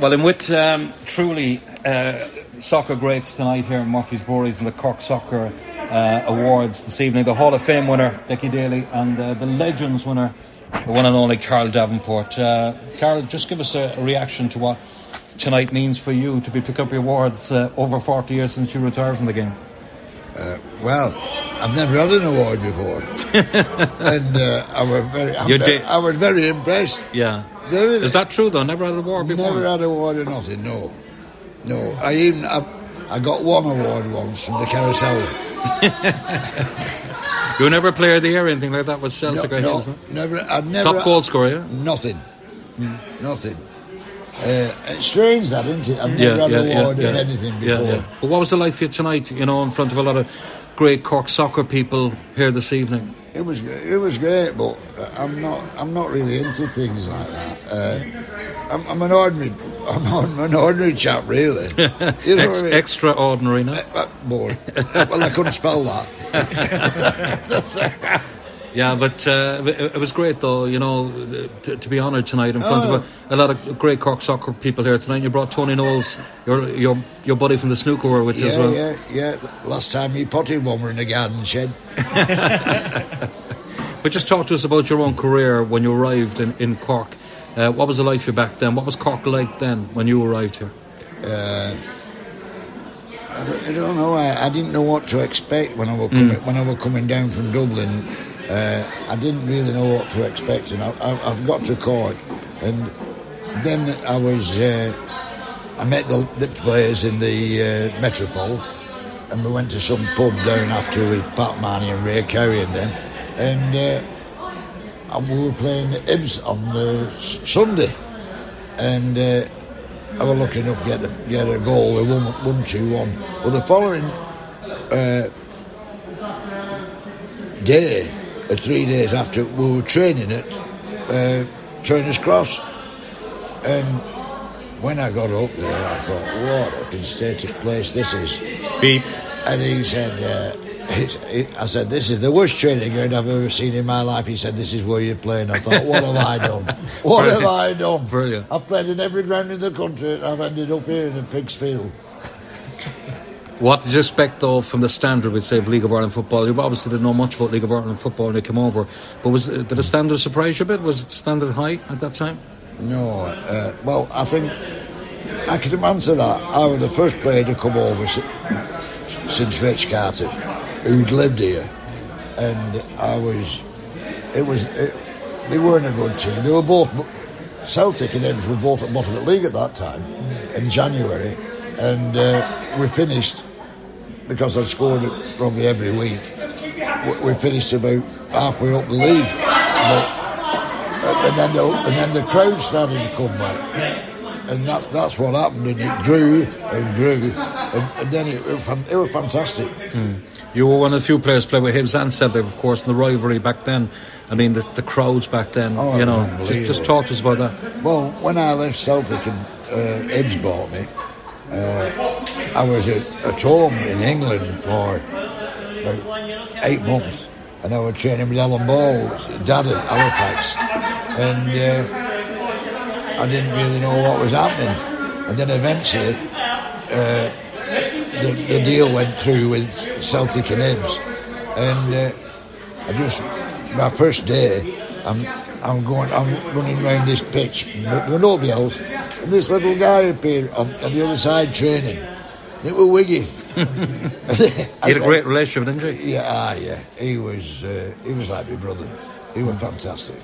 Well, I'm with um, truly uh, soccer greats tonight here in Murphy's Breweries and the Cork Soccer uh, Awards this evening. The Hall of Fame winner, Decky Daly, and uh, the Legends winner, the one and only Carl Davenport. Uh, Carl, just give us a, reaction to what tonight means for you to be picking up your awards uh, over 40 years since you retired from the game. Uh, well, I've never had an award before, and I was very, very, I was very impressed. Yeah. Is that true though? Never had an award before. Never had an award or nothing. No, no. I even I, I got one award once from the carousel. you were never a player of the year or anything like that with Celtic, no, I no, never. I've never. Top goal scorer, yeah. Nothing. Mm. Nothing. Uh, it's strange that, isn't it? I've never yeah, had an award yeah, yeah, anything before. Yeah, But what was it like for you tonight? You know, in front of a lot of great Cork soccer people here this evening. It was it was great, but I'm not I'm not really into things like that. Uh, I'm, I'm, an ordinary I'm an ordinary chap, really. You know Ex- I mean? Extraordinary, no? Uh, more. well, I couldn't spell that. Yeah, but uh, it was great though, you know, to, to be honoured tonight in front oh. of a, a, lot of great Cork soccer people here tonight. You brought Tony Knowles, your your your buddy from the snooker world, with yeah, you as well. Yeah, yeah. Last time he potted one were in the garden shed. but just talk to us about your own career when you arrived in, in Cork. Uh, what was the life you back then? What was Cork like then when you arrived here? Uh, I, don't, I, don't, know. I, I, didn't know what to expect when I was coming, mm. when I was coming down from Dublin uh, I didn't really know what to expect, and I, have got to Cork, and then I was uh, I met the, the, players in the uh, Metropole, and we went to some pub down after with Pat Marney and Ray Cowie and them, and uh, we were playing the Ibs on the Sunday, and. Uh, I was lucky enough to get, the, get a goal. We won, won 2 1. Well, the following uh, day, uh, three days after we were training at uh, Turner's Cross. And when I got up there, I thought, what a fantastic place this is. Beep. And he said, uh, he, I said, this is the worst training ground I've ever seen in my life. He said, this is where you're playing. I thought, what have I done? What Brilliant. have I done? Brilliant. I've played in every ground in the country. I've ended up here in a pig's field. What did you expect, though, from the standard, we'd say, of League of Ireland football? You obviously didn't know much about League of Ireland football when you came over, but was did the standard surprise you a bit? Was the standard high at that time? No. Uh, well, I think I can answer that. I was the first player to come over since Raich Carter, who'd lived here, and I was. It was. It, they weren't a good team. They were both. Celtic and Hibs were both at bottom of the league at that time in January, and uh, we finished because I'd scored it probably every week. We finished about halfway up the league, but, and then the and then the crowd started to come back, and that's that's what happened, and it grew and grew, and, and then it, it, was, it was fantastic. Mm. You were one of the few players to play with Hibs and Celtic, of course, in the rivalry back then. I mean, the, the crowds back then. Oh, you know, just, just, talk to us about that. Well, when I left Celtic and uh, Hibs bought me, uh, I was at, at home in England for about eight months, and I was training with Alan Ball's dad at Halifax, and uh, I didn't really know what was happening. And then eventually, uh, the, the, deal went through with Celtic and Hibs, and uh, I just my first day, I'm I'm going, I'm running around this pitch, with nobody else, and this little guy appeared on, on the other side training. It was Wiggy. he had a great relationship, didn't he? Yeah, ah, yeah. He was, uh, he was like my brother. He was fantastic.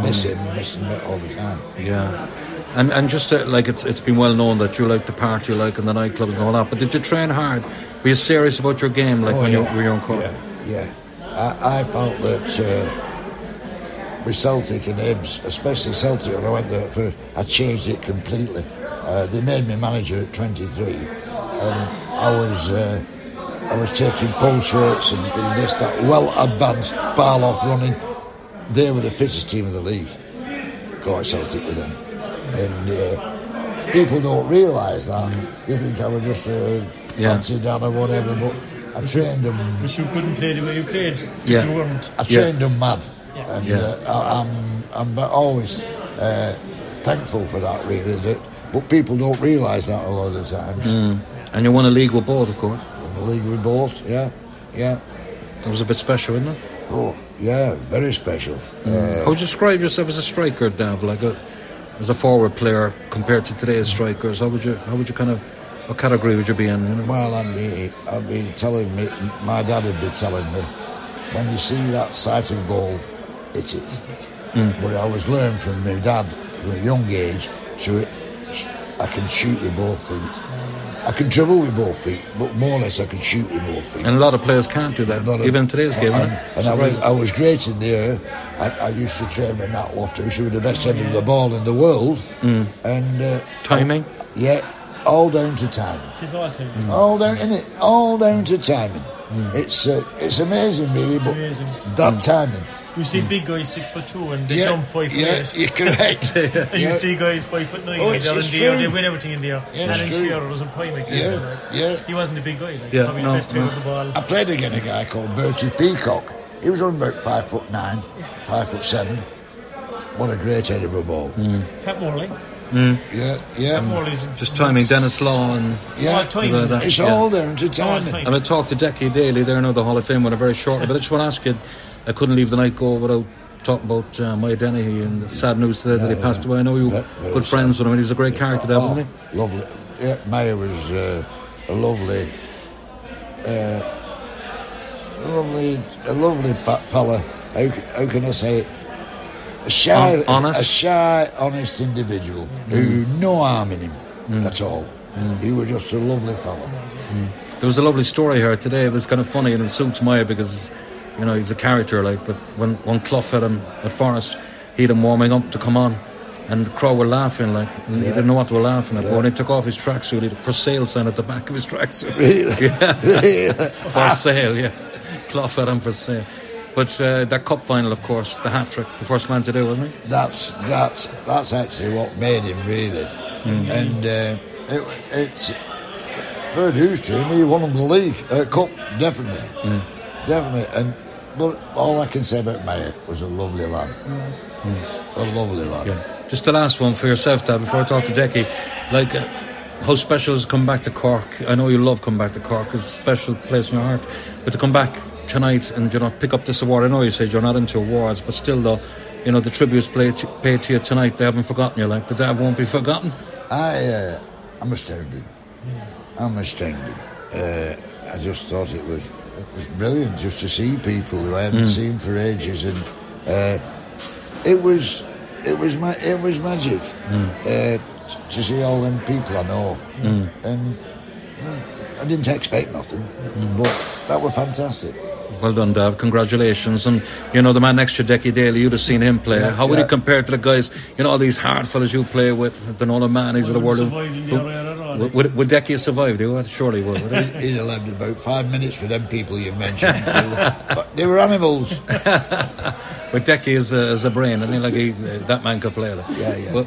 Miss him, miss him all the time. Yeah. And and just to, like it's it's been well known that you like the party, you like in the nightclubs and all that. But did you train hard? Were you serious about your game, like oh, when yeah. you were young? Yeah, yeah. I, I felt that. Uh, with Celtic and Hibs, especially Celtic when I went there first, I changed it completely. Uh, they made me manager at 23, and I was uh, I was taking pulse rates and, and this that well advanced ball off running. They were the fittest team of the league. Got Celtic with them, and uh, people don't realise that. They think I was just a Yeah. fancy dad or whatever, but I trained them. Because you couldn't play the way you played if Yeah. you weren't. I trained them mad, Yeah. and Yeah. Uh, I, I'm I'm always uh, thankful for that. Really, that, but people don't realise that a lot of the times. Mm. And you won a league with both, of course. The league with both, yeah, yeah. That was a bit special, wasn't it? Oh, yeah, very special. Uh, How would you describe yourself as a striker, Dav? Like a, as a forward player compared to today's strikers? How would you how would you kind of what category would you be in? You know? well, I'd be, I'd be telling me, my dad would be telling me, when you see that sight of goal, hit it. Mm. But I was learned from my dad from a young age to it, I can shoot with both feet. I can dribble with both feet, but more or less I can shoot with both feet. And a lot of players can't do that, Not a- even in today's game. And, and I, was, I was great in the air. I, I used to train with Nat Lofthouse, who was the best header of the ball in the world. And uh, Mm. Timing? yeah, all down to timing. It is all time. Mm. All down in it, all down to timing. It's uh, it's amazing, really, but amazing. that timing. You see big guys six foot two and they Yeah, jump five foot yeah, eight. you're correct. And you see guys five foot nine Oh, like it's- they're it's in the air, they win everything in the air. Yeah, it's Alan true. Shearer was a prime example. Yeah, like. yeah. He wasn't a big guy, like Yeah, probably no, the best no. the ball. I played against a guy called Bertie Peacock. He was only about five foot nine, five foot seven. What a great head of a ball. Hmm. Pat Morley. Hmm. Yeah, yeah, Pat Morley's Just timing, Denis Law, and yeah. all time. Like that. It's Yeah. all down to All timing. time. and I talked to Decky Daly there now, the Hall of Fame winner, very shortly. But I just want to ask you, I couldn't leave the night go without talking about uh, Miah Dennehy and the sad news today that he passed away. I know you very good friends with him, and he was a great character, Dev, wasn't Oh, lovely. Yeah, Miah was uh, a lovely, uh, a lovely, a lovely fella. How, how can I say it? A shy, Hon- a shy, honest individual who no harm in him Mm. at all. He was just a lovely fella. he? There was a lovely story here today. It was kind of funny, and it suits Miah because, you know, he was a character. Like, but when when Clough had him at Forest, he had him warming up to come on. And the crowd were laughing, like, and he didn't know what they were laughing at. But Yeah. when he took off his tracksuit, he had for sale sign at the back of his tracksuit. Really? Really? for sale, yeah. Clough had him for sale. But uh, that cup final, of course, the hat trick, the first man to do, wasn't he? that's that's that's actually what made him really. Hmm. And uh, it, it's to him. He won him the league uh, cup, definitely, Hmm. definitely. And but all I can say about Miah was a lovely lad, a lovely lad. Yeah. Just the last one for yourself, Dad, before I talk to Decky. Like, uh, how special is coming back to Cork? I know you love coming back to Cork. It's a special place in your heart. But to come back tonight and, you know, pick up this award, I know you said you're not into awards, but still, though, you know, the tributes paid to, paid to you tonight, they haven't forgotten you. Like, the Dav won't be forgotten. I uh, I'm astounded. I'm astounded. Uh, I just thought it was it was brilliant just to see people who I hadn't seen for ages, and uh, it was it was ma- it was magic uh, t- to see all them people I know, and mm, I didn't expect nothing, but that was fantastic. Well done, Dav. Congratulations. And, you know, the man next to Decky Daly, you'd have seen him play. Yeah, How would yeah. he compare to the guys, you know, all these hard fellas you play with, the Nolan Mannies of the world? Survived in the area at all. Would, would, would Decky have survived? He would, surely would. would he? He'd have left about five minutes for them people you mentioned. they, were, they animals. But Decky is a, is a brain, and like he, uh, that man could play. Like. Yeah, yeah. But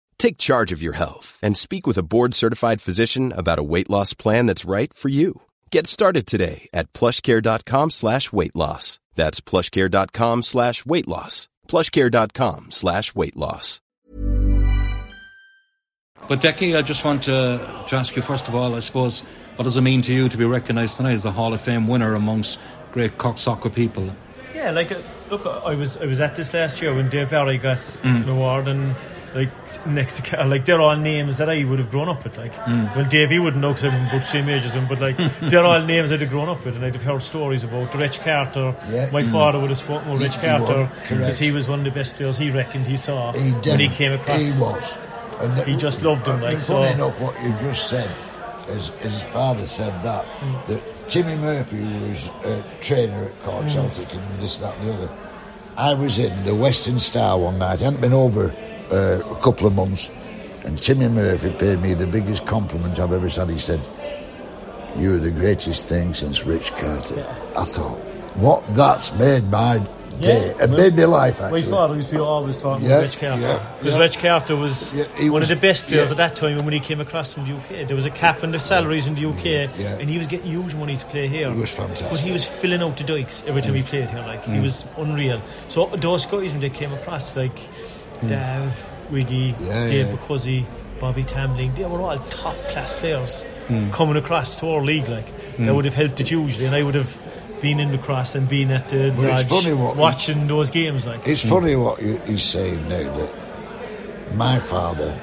Take charge of your health and speak with a board-certified physician about a weight loss plan that's right for you. Get started today at plushcare.com slash weight loss. That's plushcare.com slash weight loss. plushcare.com slash weight loss. But Decky, I just want to, to ask you first of all, I suppose, what does it mean to you to be recognised tonight as the Hall of Fame winner amongst great Cork soccer people? Yeah, like uh, look, I was I was at this last year when Dave Barry got Mm. an award and. Like next to Ca- like they're all names that I would have grown up with. Like, Mm. well, Dave, he wouldn't know because I'm about the same age as him. But like, they're all names I'd have grown up with, and I'd have heard stories about. Raich Carter, Yeah. my father would have spoken about Raich He Carter because he was one of the best players he reckoned he saw He when he came across. He was. And He just loved him, like, and so- Funny enough, what you just said, his, his father said that, Mm. that Timmy Murphy was a trainer at Cork Mm. Celtic and this, that, and the other. I was in the Western Star one night, I hadn't been over uh, a couple of months, and Timmy Murphy paid me the biggest compliment I've ever said. He said, You're the greatest thing since Raich Carter. I thought, what? That's made my day. Yeah. It made me life, My actually. father used to be always talking Yeah, about Raich Carter because yeah. Raich Carter was one was- of the best players at that time. And when he came across from the UK, there was a cap on the salaries in the UK, and he was getting huge money to play here. He was fantastic. but he was filling out the dikes every time he played here. Like he was unreal. So those guys when they came across, like Mm. Dav, Wiggy, Yeah, Dave yeah. Bacuzzi, Bobby Tambling, they were all top class players mm. coming across to our league. Like that mm. would have helped it hugely, and I would have. Been in the cross and been at the lodge funny what- watching those games like It's funny what you, he's saying now that my father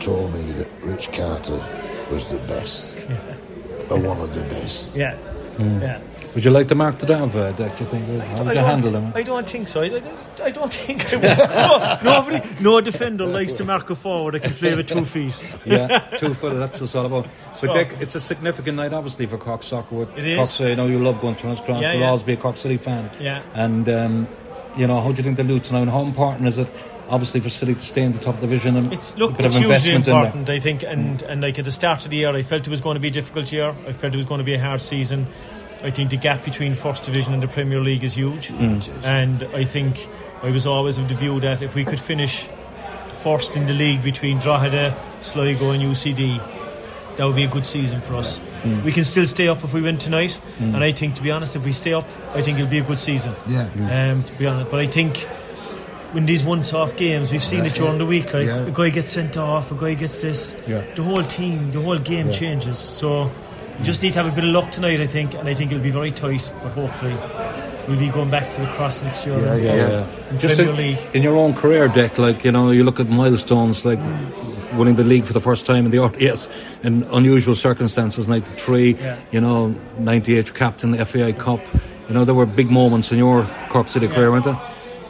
told me that Raich Carter was the best, or one of the best. Yeah. Yeah. Would you like to mark the uh, Deck, do you think? How would I you don't, handle him? I don't think so. I, I, I don't think I would. No, nobody, no defender likes to mark a forward that can play with two feet. yeah, two footed, that's what it's all about. So- but Dick, it's a significant night, obviously, for Cork Soccer. With It is. Cork City, I know you love going to Cross. Yeah, You'll yeah. always be a Cork City fan. Yeah. And, um, you know, how do you think they'll do tonight? How important is it, obviously, for City to stay in the top division? And It's look, a bit it's of hugely investment in there? important, I think. And mm. and like at the start of the year, I felt it was going to be a difficult year. I felt it was going to be a hard season. I think the gap between First Division and the Premier League is huge. Mm. And I think I was always of the view that if we could finish first in the league between Drogheda, Sligo, and UCD, that would be a good season for us. Mm. We can still stay up if we win tonight, and I think, to be honest, if we stay up, I think it'll be a good season. Yeah. Um, to be honest, but I think when these once-off games, we've seen Yeah, it during yeah. the week. Like Yeah. a guy gets sent off, a guy gets this. Yeah. The whole team, the whole game changes. So we just need to have a bit of luck tonight, I think, and I think it'll be very tight. But hopefully, we'll be going back to the cross next year. Yeah, in- yeah, Yeah. in Just Premier in, League. in your own career, Dick, like, you know, you look at milestones like mm. winning the league for the first time in the RDS in unusual circumstances, 93, Yeah. you know, 98, captain the FAI Cup. You know, there were big moments in your Cork City career, weren't there?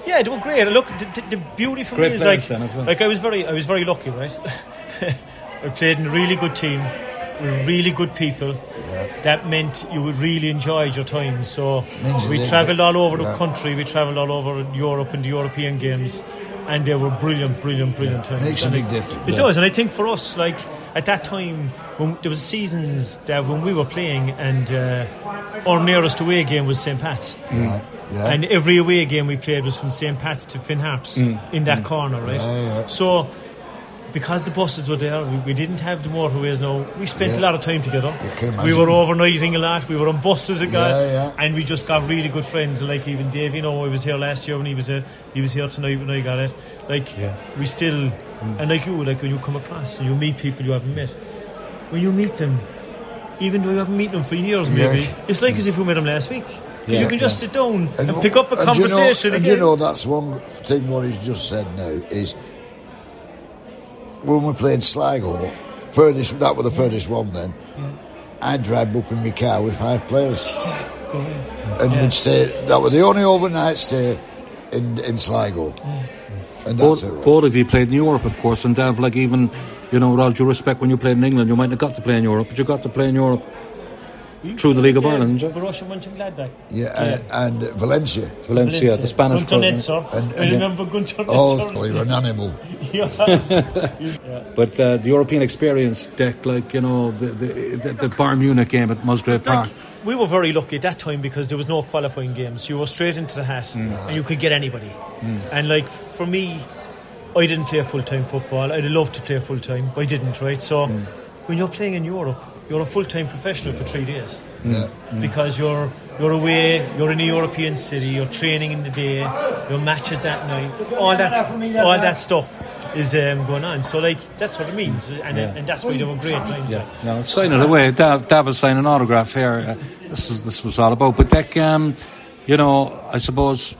Yeah, they were great. Look, the, the, the beauty for Great me is like, then as well. like I was very, I was very lucky, right? I played in a really good team with really good people. That meant you would really enjoy your time. So we travelled all over the country. We travelled all over Europe and the European games, and they were brilliant, brilliant, brilliant times. Makes a big difference, It yeah. does, and I think for us, like at that time, when there was seasons that when we were playing, and uh, our nearest away game was St Pat's. Right. Yeah. And every away game we played was from St. Pat's to Finn Harps in that corner, right? Mm. Yeah, yeah. So, because the buses were there, we, we didn't have the motorways now. We spent Yeah. a lot of time together. You can We were overnighting a lot. We were on buses a lot. Yeah, yeah. And we just got really good friends. Like even Dave, you know, I was here last year when he was here. He was here tonight when I got it. Like, Yeah. we still, Mm. and like you, like when you come across and you meet people you haven't met, when you meet them, even though you haven't met them for years, maybe, Yeah. it's like mm. as if we met them last week. Yeah. you can just sit down and, wh- pick up a and do you know- conversation and you know that's one thing what he's just said now is when we played Sligo, furthest that was the furthest one then. I'd drive up in my car with five players, and Yeah. stay. That was the only overnight stay in in Sligo, and Both, it. was. both of you played in Europe, of course, and Dav, like even, you know, with all due respect, when you played in England, you might not got to play in Europe, but you got to play in Europe. through the League of Ireland, didn't you? Borussia Mönchengladbach. Yeah, uh, and Valencia. Valencia, the Spanish Gunter club. yeah. Netzer. And- I and- remember Gunter Oh, Netzer. you're an animal. Yes. But uh, the European experience, Dick, like you know, the the, the, the Bayern Munich game at Musgrave Park. Like, we were very lucky at that time because there was no qualifying games. You were straight into the hat Mm. and you could get anybody. And like for me, I didn't play full time football. I'd love to play full time, but I didn't, right? So Mm. when you're playing in Europe, you're a full time professional for three days. Yeah. Because you're you're away, you're in a European city, you're training in the day, your matches that night, all that all that stuff is um, going on. So like that's what it means, and, Yeah. and that's why they were great times. Yeah, no, sign it away. Dav, Dav was signing an autograph here. Uh, this is this was all about. But Dick, um, you know, I suppose,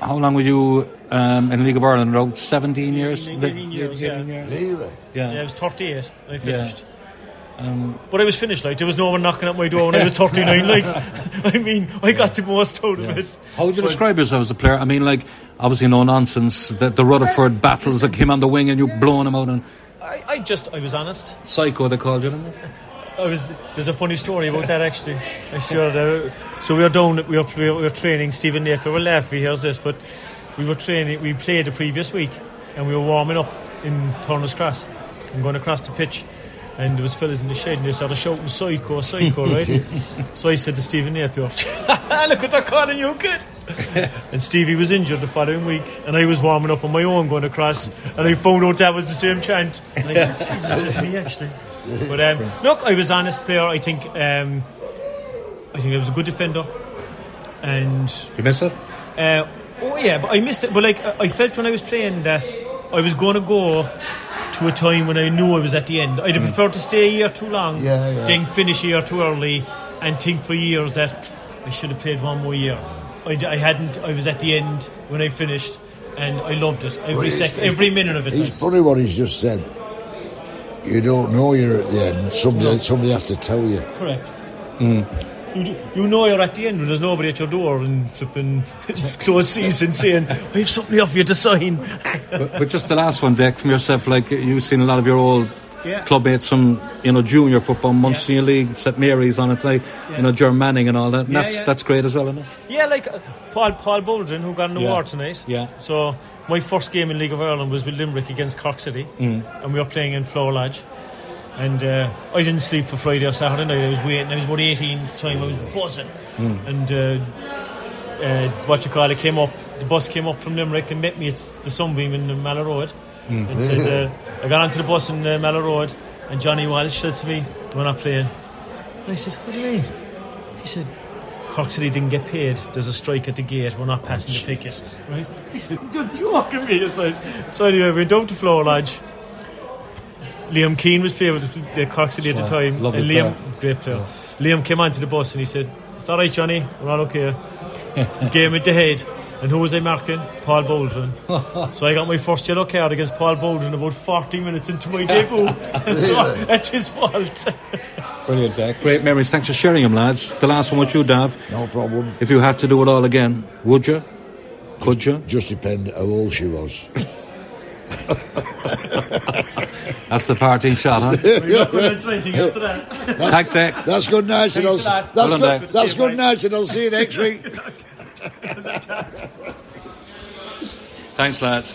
how long were you um, in League of Ireland? Around seventeen years. 18 years, yeah. Really? Yeah. Yeah, I was 38. I finished. Um, But I was finished, like, there was no one knocking at my door when I was 39. like, I mean, I got the most out of it. How would you But- describe yourself as a player? I mean, like, obviously no nonsense. The, the Rutherford battles that came on the wing and you blowing them out and I, I just, I was honest. psycho they called you, didn't they? I was. There's a funny story about that actually. I sure. So we were down. We were, we were training. Stephen Napier will laugh if he hears this, but we were training. We played the previous week, and we were warming up in Turner's Cross. I'm going across the pitch, and there was fellas in the shed, and they started shouting "Psycho, psycho!" Right? so I said to Stephen Napier, "Look what they're calling you, kid." and Stevie was injured the following week, and I was warming up on my own going across, and I found out that was the same chant. And I said, Jesus, it's me actually. But um, look, I was honest player. I think um, I think I was a good defender, and You miss it? uh, oh yeah, but I missed it. But like I felt when I was playing that I was going to go to a time when I knew I was at the end. I'd have mm. preferred to stay a year too long, Yeah, yeah. then finish a year too early, and think for years that I should have played one more year. I, d- I hadn't. I was at the end when I finished, and I loved it every Well, it's- second, every minute of it. It's like. funny what he's just said. You don't know you're at the end. Somebody, somebody has to tell you. Correct. Mm. You, you know you're at the end when there's nobody at your door and flipping close season saying, I have something off you to sign. but, but just the last one, Dick, from yourself, like you've seen a lot of your old Yeah. clubmates from you know junior football, Munster League, St Mary's on it, like you know German Manning and all that. And Yeah, that's yeah. that's great as well, isn't it? Yeah, like uh, Paul Paul Boldrin, who got an Yeah. award tonight. Yeah. So my first game in League of Ireland was with Limerick against Cork City, Mm. and we were playing in Flower Lodge. And uh, I didn't sleep for Friday or Saturday night. I was waiting. I was about 18 at the time. I was buzzing. Mm. And uh, uh, what you call it came up. The bus came up from Limerick and met me at the Sunbeam in the Mallow Road. Mm. And said, uh, I got onto the bus in uh, Mallow Road, and Johnny Walsh said to me, "We're not playing." And I said, "What do you mean?" He said, Cork City didn't get paid. There's a strike at the gate. We're not passing the picket. Right? He said, You're joking me. So, so anyway, we down to Flower Lodge. Liam Keane was playing with the Cork City at the Wow. time. Lovely and Liam, player. great player. Liam came onto the bus and he said, It's all right, Johnny. We're all okay. Game at the head. And who was I marking? Paul Boldrin. so I got my first yellow card against Paul Boldrin about 40 minutes into my debut. so that's his fault. Brilliant, Dick. Great memories. Thanks for sharing them, lads. The last one with you, Dav. No problem. If you had to do it all again, would you? Could you? Just depend how old she was. That's the parting shot, huh? We're not going on 20 after that. Thanks, Dick. That's good night, and I'll, Thanks a lot. that's Well good. done, That's good night, and I'll see you next week. Thanks, lads.